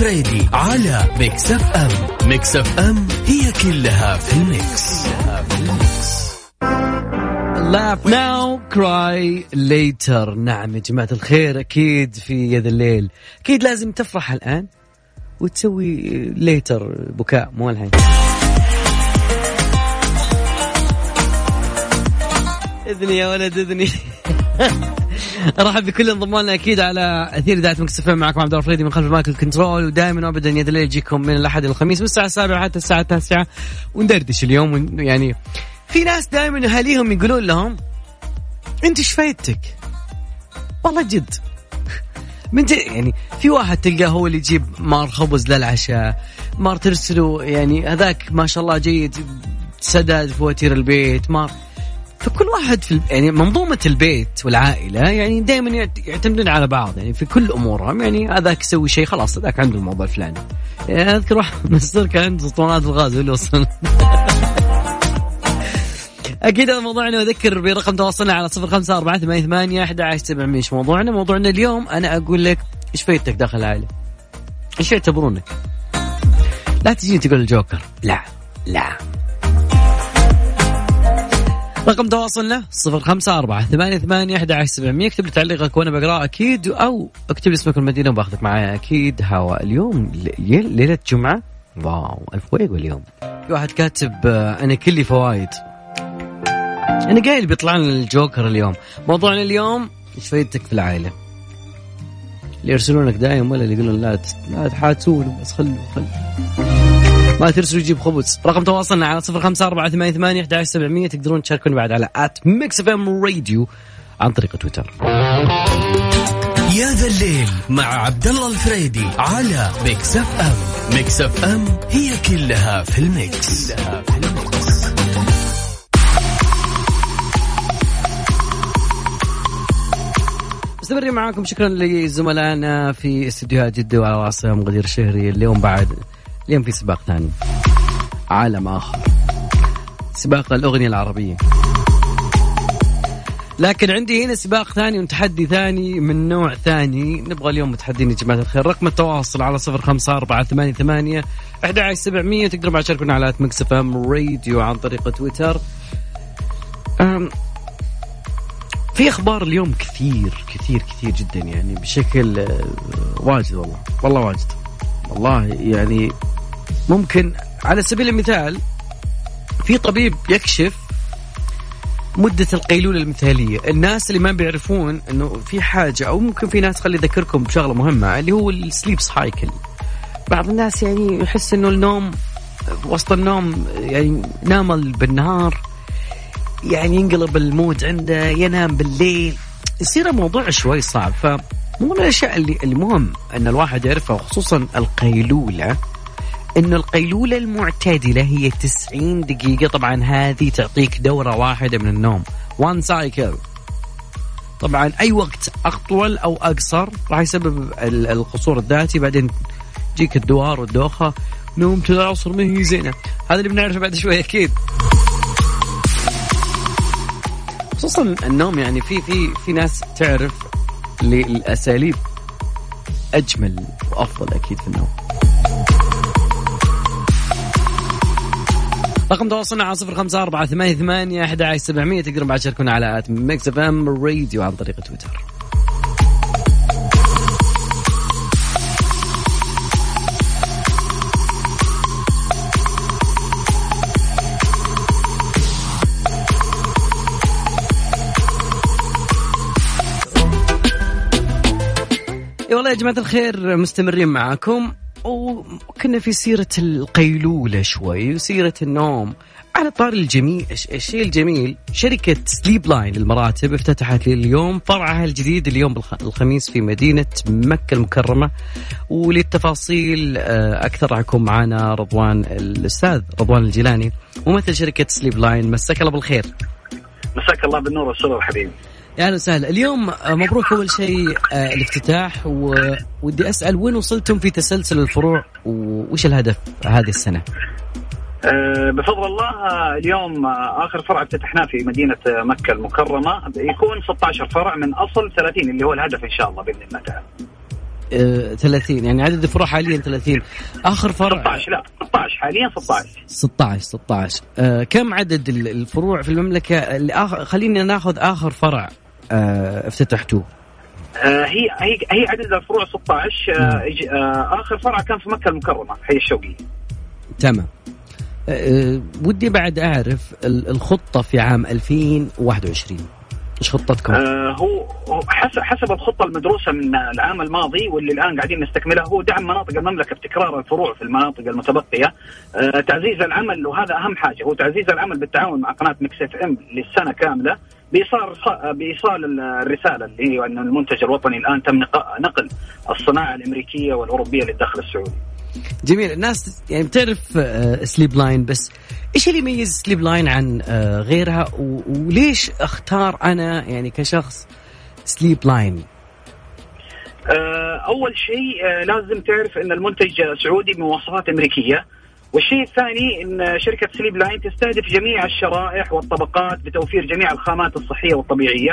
الفريدي على Mix FM Mix FM هي كلها في ال mix, كلها في ال mix. laugh now cry later. نعم يا جماعة الخير أكيد في يا ذا الليل. أكيد لازم تفرح الآن وتسوي later بكاء مو الحين. إذني يا ولد إذني. ارحب بكل انضموا لنا أكيد على أثير إذاعة Mix معكم عبد الفريدي من خلف ال mic ال control. ودائما وابدا يا ذا الليل يجيكم من الأحد الخميس من الساعة السابعة حتى الساعة التاسعة. وندردش اليوم يعني في ناس دائما أهاليهم يقولون لهم أنت إيش فايدتك؟ والله جد. من جد يعني في واحد تلقاه هو اللي يجيب مار خبز للعشاء مار ترسله يعني هذاك ما شاء الله جيد سداد فواتير البيت مار فكل واحد في يعني منظومة البيت والعائلة يعني دائما يعتمدون على بعض. يعني في كل أمورهم يعني هذاك يسوي شيء خلاص هذاك عنده الموضوع الفلاني يعني أذكر واحد مستر كان عنده اسطوانات الغاز اللي وصل أكيد هذا موضوعنا. اذكر برقم تواصلنا على صفر خمسة أربعة ثمانية ثمانية أحد عشر موضوعنا. موضوعنا اليوم أنا أقول لك إيش فايدتك داخل العائلة؟ إيش يعتبرونك؟ لا تجيني تقول الجوكر. لا لا. رقم تواصلنا صفر خمسة أربعة ثمانية ثمانية أحد عشر سبعمية. اكتب لي تعليقك وأنا بقرأ أكيد أو اكتب لي اسمك المدينة وباخذك معايا أكيد هوا اليوم ليلة جمعة. wow الفويق اليوم في واحد كاتب آه، أنا كلي فوايد. أنا قايل بيطلع لنا الجوكر اليوم. موضوعنا اليوم إيش فايدتك في العائلة؟ اللي يرسلونك دايم ولا اللي يقولون لا لا تحاتون بس خلوا خلوا. ما ترسلوا يجيب خبز. رقم تواصلنا على صفر خمسة أربعة ثمانية ثمانية أحد سبعمية تقدرون تشاركون بعد على at Mix FM Radio عن طريق تويتر. يا ذا الليل مع عبد الله الفريدي على Mix FM. Mix FM هي كلها في ال mix, كلها في ال mix. مستمرين معاكم. شكرا لزملائنا في استديوهات جدة وعلى راسهم غدير الشهري اليوم بعد اليوم في سباق ثاني. عالم آخر. سباق الأغنية العربية. لكن عندي هنا سباق ثاني وتحدي ثاني من نوع ثاني. نبغى اليوم متحدين يا جماعة الخير. رقم التواصل على صفر خمسة أربعة ثمانية ثمانية أحد سبعمية. تقدروا بعد تشاركونا على مكسف إم راديو عن طريق تويتر. في أخبار اليوم كثير كثير كثير جدا يعني بشكل آه، واجد والله. والله واجد. والله يعني ممكن على سبيل المثال في طبيب يكشف مدة القيلولة المثالية. الناس اللي ما بيعرفون إنه في حاجة أو ممكن في ناس خلي أذكركم بشغلة مهمة اللي هو السليب سايكل بعض الناس يعني يحس إنه النوم وسط النوم يعني نام بالنهار يعني ينقلب ال mood عنده ينام بالليل. يصير الموضوع شوي صعب. فمو من الأشياء اللي المهم إن الواحد يعرفها خصوصا القيلولة. إنه القيلولة المعتدلة هي 90 دقيقة. طبعا هذه تعطيك دورة واحدة من النوم. one cycle طبعا أي وقت أطول أو أقصر راح يسبب القصور الذاتي. بعدين تجيك الدوار والدوخة. نومة العصر ما هي زينة. هذا اللي بنعرفه بعد شوي أكيد. خصوصا النوم يعني في في في ناس تعرف للأساليب أجمل وأفضل أكيد في النوم. رقم تواصلنا على صفر خمسة أربعة ثمانية ثمانية أحد سبعمية تقدرون بعد تشاركونا على at Mix FM Radio عن طريق تويتر. والله يا جماعة الخير مستمرين معاكم وكنا في سيرة القيلولة شوي وسيرة النوم. على طاري الجميل الشيء الجميل شركة Sleep Line للمراتب افتتحت اليوم فرعها الجديد اليوم الخميس في مدينة مكة المكرمة. وللتفاصيل آه، أكثر راح يكون معنا رضوان الأستاذ رضوان الجيلاني ممثل شركة Sleep Line مساك الله بالخير. مساك الله بالنور والسرور حبيبي يا أهلا وسهلا. اليوم آه، مبروك أول شيء آه، الافتتاح ودي أسأل وين وصلتم في تسلسل الفروع وش الهدف هذه السنة؟ آه، بفضل الله آه، اليوم آه، آخر فرع افتتحناه في مدينة مكة المكرمة. يكون 16 فرع من أصل 30 اللي هو الهدف إن شاء الله بإذن الله تعالى. 30 يعني عدد الفروع حاليا 30 آخر فرع 16 لا 16 حاليا 16 16 16 أه كم عدد الفروع في المملكة؟ اللي آخر خلينا ناخذ آخر فرع. افتتحتوه. آه هي هي هي عدد الفروع 16 آه آه آخر فرع كان في مكة المكرمة حي الشوقي تمام. آه، ودي بعد أعرف الخطة في عام 2021 إيش خطتكم؟ آه هو حسب حسب الخطة المدروسة من العام الماضي واللي الآن قاعدين نستكملها هو دعم مناطق المملكة بتكرار الفروع في المناطق المتبقية. آه تعزيز العمل وهذا أهم حاجة هو تعزيز العمل بالتعاون مع قناة Mix FM للسنة كاملة. بإيصال بإيصال الرسالة اللي هي أن المنتج الوطني الآن تم نقل الصناعة الأمريكية والأوروبية للداخل السعودي. جميل. الناس يعني بتعرف Sleep آه، Line بس إيش اللي يميز Sleep Line عن آه، غيرها؟ وليش أختار أنا يعني كشخص Sleep Line آه، أول شيء لازم تعرف أن المنتج سعودي بمواصفات أمريكية. والشيء الثاني إن شركة Sleep Line تستهدف جميع الشرائح والطبقات بتوفير جميع الخامات الصحية والطبيعية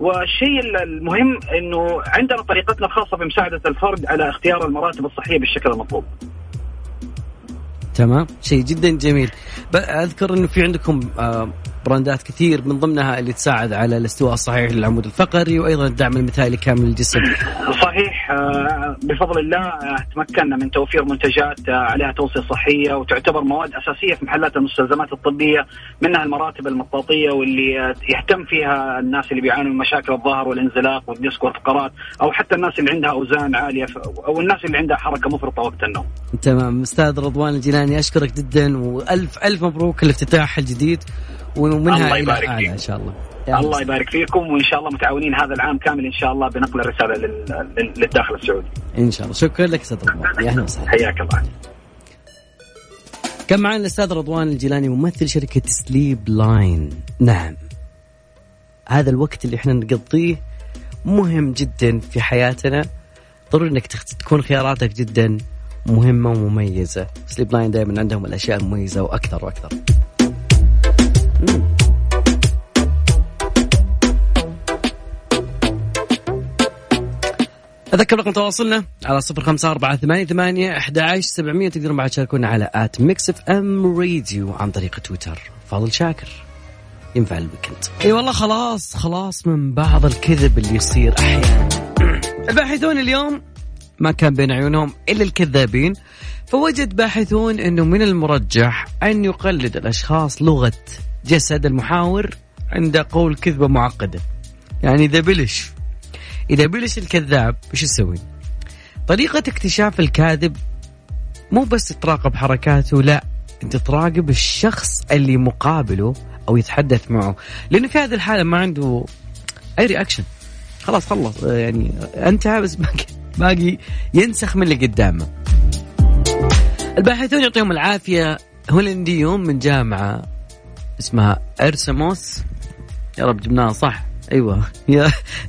والشيء المهم إنه عندنا طريقتنا الخاصة بمساعده الفرد على اختيار المراتب الصحية بالشكل المطلوب. تمام شيء جدا جميل أذكر إنه في عندكم آه، براندات كثير من ضمنها اللي تساعد على الاستواء الصحيح للعمود الفقري وأيضا الدعم المثالي كامل للجسم. صحيح آه، بفضل الله آه، تمكنا من توفير منتجات عليها توصية صحية وتعتبر مواد أساسية في محلات المستلزمات الطبية منها المراتب المطاطية واللي يهتم فيها الناس اللي بيعانوا من مشاكل الظهر والانزلاق والديسك والفقرات أو حتى الناس اللي عندها أوزان عالية أو الناس اللي عندها حركة مفرطة وقت النوم. تمام. أستاذ رضوان الجيلاني أشكرك جدا وألف ألف مبروك الافتتاح الجديد ومنها الله يبارك إلى إن شاء الله. يعني الله يبارك فيكم وإن شاء الله متعاونين هذا العام كامل إن شاء الله بنقل الرسالة للداخل السعودي. إن شاء الله. شكرا لك أستاذ رضوان. أهلا وسهلا. حياك الله. كان معنا الأستاذ رضوان الجيلاني ممثل شركة Sleep Line. نعم. هذا الوقت اللي إحنا نقضيه مهم جدا في حياتنا. ضروري إنك تكون خياراتك جدا مهمة ومميزة. Sleep Line دائما عندهم الأشياء المميزة وأكثر وأكثر. أذكر رقم تواصلنا على صفر خمسة أربعة ثمانية ثمانية أحد عشر سبعمية تقدرون بعد تشاركونا على at Mix FM Radio عن طريق تويتر. فاضل شاكر. ينفع الويكند. إي والله خلاص خلاص من بعض الكذب اللي يصير أحيانا. الباحثون اليوم ما كان بين عيونهم إلا الكذابين فوجد باحثون إنه من المرجح أن يقلد الأشخاص لغة جسد المحاور عند قول كذبة معقدة. يعني اذا بلش إذا بلش الكذاب إيش يسوي؟ طريقة اكتشاف الكاذب مو بس تراقب حركاته لا أنت تراقب الشخص اللي مقابله أو يتحدث معه. لأنه في هذه الحالة ما عنده أي رياكشن خلاص خلص. يعني انتهى بس باقي باقي ينسخ من اللي قدامه. الباحثون يعطيهم العافية. هولنديون من جامعة اسمها أرسموس. يا رب جبناها صح. أيوه.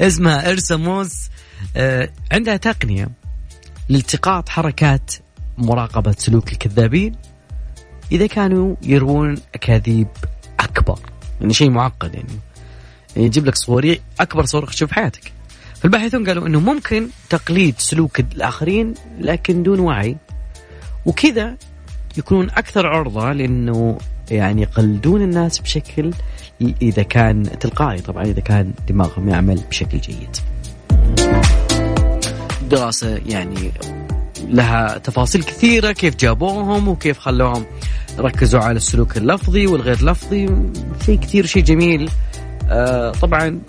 اسمها ارسموس آه عندها تقنية لالتقاط حركات مراقبة سلوك الكذابين إذا كانوا يروون أكاذيب أكبر. يعني شيء معقد يعني. يجيب لك صوري أكبر صوره تشوف حياتك. فالباحثون قالوا إنه ممكن تقليد سلوك الآخرين لكن دون وعي. وكذا يكونون أكثر عرضة لأنه يعني يقلدون الناس بشكل إذا كان تلقائي. طبعا إذا كان دماغهم يعمل بشكل جيد. دراسة يعني لها تفاصيل كثيرة كيف جابوهم وكيف خلوهم ركزوا على السلوك اللفظي والغير لفظي. شيء كثير شيء جميل. آه طبعا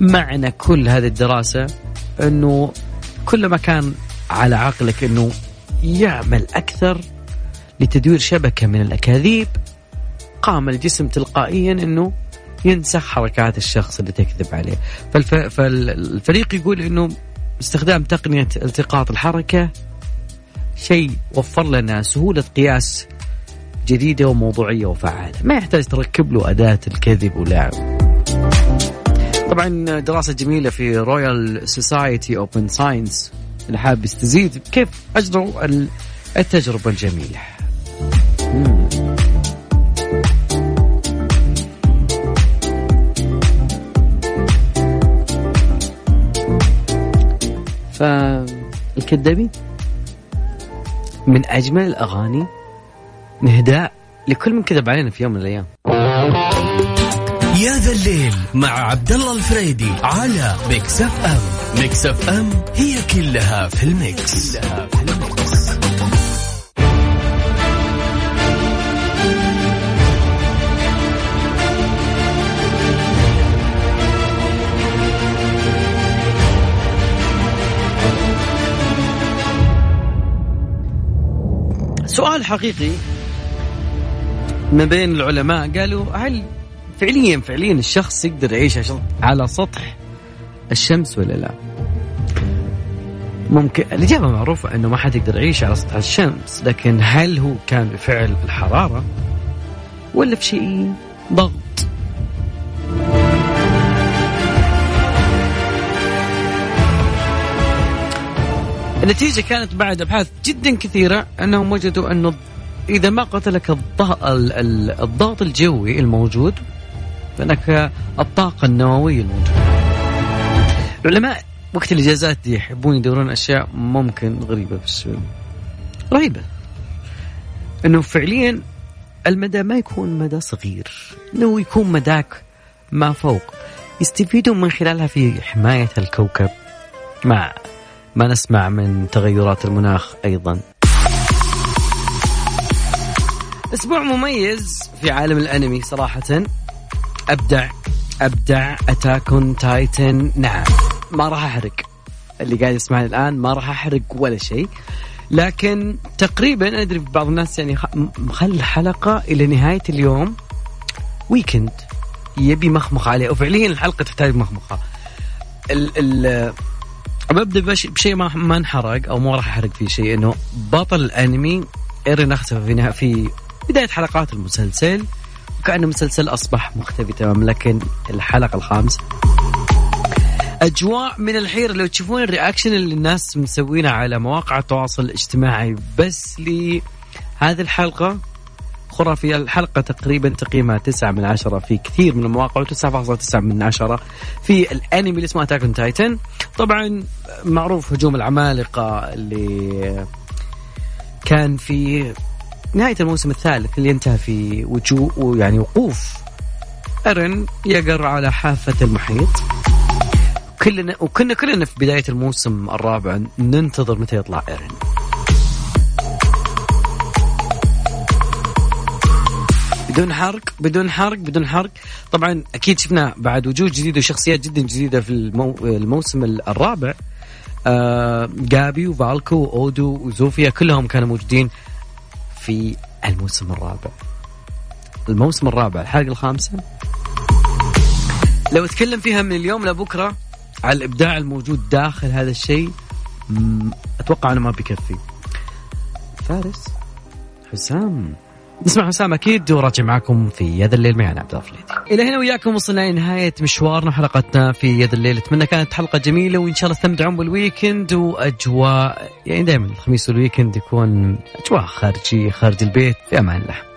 معنى كل هذه الدراسة إنه كلما كان على عقلك إنه يعمل أكثر لتدوير شبكة من الأكاذيب قام الجسم تلقائيا إنه ينسخ حركات الشخص اللي تكذب عليه. فالف... فالفريق يقول إنه استخدام تقنية التقاط الحركة شيء وفر لنا سهولة قياس جديدة وموضوعية وفعالة. ما يحتاج تركب له أداة الكذب ولعب طبعا دراسة جميلة في Royal Society Open Science اللي حاب يستزيد كيف اجروا التجربة الجميلة. فالكذابين من أجمل الأغاني إهداء لكل من كذب علينا في يوم من الأيام يا ذا الليل مع عبد الله الفريدي على Mix FM Mix FM هي كلها في ال mix, كلها في ال mix. سؤال حقيقي ما بين العلماء. قالوا هل فعليا فعليا الشخص يقدر يعيش على سطح الشمس ولا لا؟ ممكن. الإجابة معروفة أنه ما حد يقدر يعيش على سطح الشمس لكن هل هو كان بفعل الحرارة ولا في شيء ضغط؟ النتيجة كانت بعد أبحاث جدا كثيرة أنهم وجدوا أنه إذا ما قتلك الضغط الجوي الموجود فهناك الطاقة النووية الموجودة. العلماء وقت الإجازات دي يحبون يدورون أشياء ممكن غريبة بس رهيبة. أنه فعليا المدى ما يكون مدى صغير. أنه يكون مداك ما فوق. يستفيدون من خلالها في حماية الكوكب مع ما نسمع من تغيرات المناخ أيضا. أسبوع مميز في عالم الأنمي صراحة. أبدع أبدع Attack on Titan. نعم ما راح أحرق. اللي قاعد يسمعني الآن ما راح أحرق ولا شيء. لكن تقريبا أدري بعض الناس يعني مخلي الحلقة إلى نهاية اليوم. weekend يبي مخمخ عليه. وفعليا الحلقة تحتاج مخمخة. ال ال ببدا بشيء ما ما انحرق أو ما راح احرق فيه شيء إنه بطل الأنمي ايرين اختفى في في بداية حلقات المسلسل وكأن المسلسل أصبح مختفي تماما لكن الحلقة الخامسة. أجواء من الحيرة. لو تشوفون الرياكشن اللي الناس مسوينها على مواقع التواصل الاجتماعي بس لهذه الحلقة خرافية الحلقة تقريبا تقييمها 9 من عشرة في كثير من المواقع و9.9 من عشرة في الانمي اللي اسمه Attack Titan طبعا معروف هجوم العمالقة اللي كان في نهاية الموسم الثالث اللي انتهى في وجوه يعني وقوف. ايرن ييقر على حافة المحيط. كلنا وكنا كلنا في بداية الموسم الرابع ننتظر متى يطلع ايرن بدون حرق بدون حرق بدون حرق. طبعا أكيد شفنا بعد وجوه جديدة وشخصيات جدا جديدة في المو... الموسم الرابع. آه جابي وفالكو وأودو وزوفيا كلهم كانوا موجودين في الموسم الرابع. الموسم الرابع الحلقة الخامسة. لو أتكلم فيها من اليوم لبكرة على الإبداع الموجود داخل هذا الشيء أتوقع انه ما بيكفي فارس حسام. نسمع حسام أكيد وراجع معكم في يا ذا الليل معنا عبد. إلى هنا وياكم وصلنا لنهاية مشوارنا وحلقتنا في يا ذا الليل أتمنى كانت حلقة جميلة وإن شاء الله تستمتعون بال weekend وأجواء يعني دائما الخميس وال weekend يكون أجواء خارجية خارج البيت في أمان الله.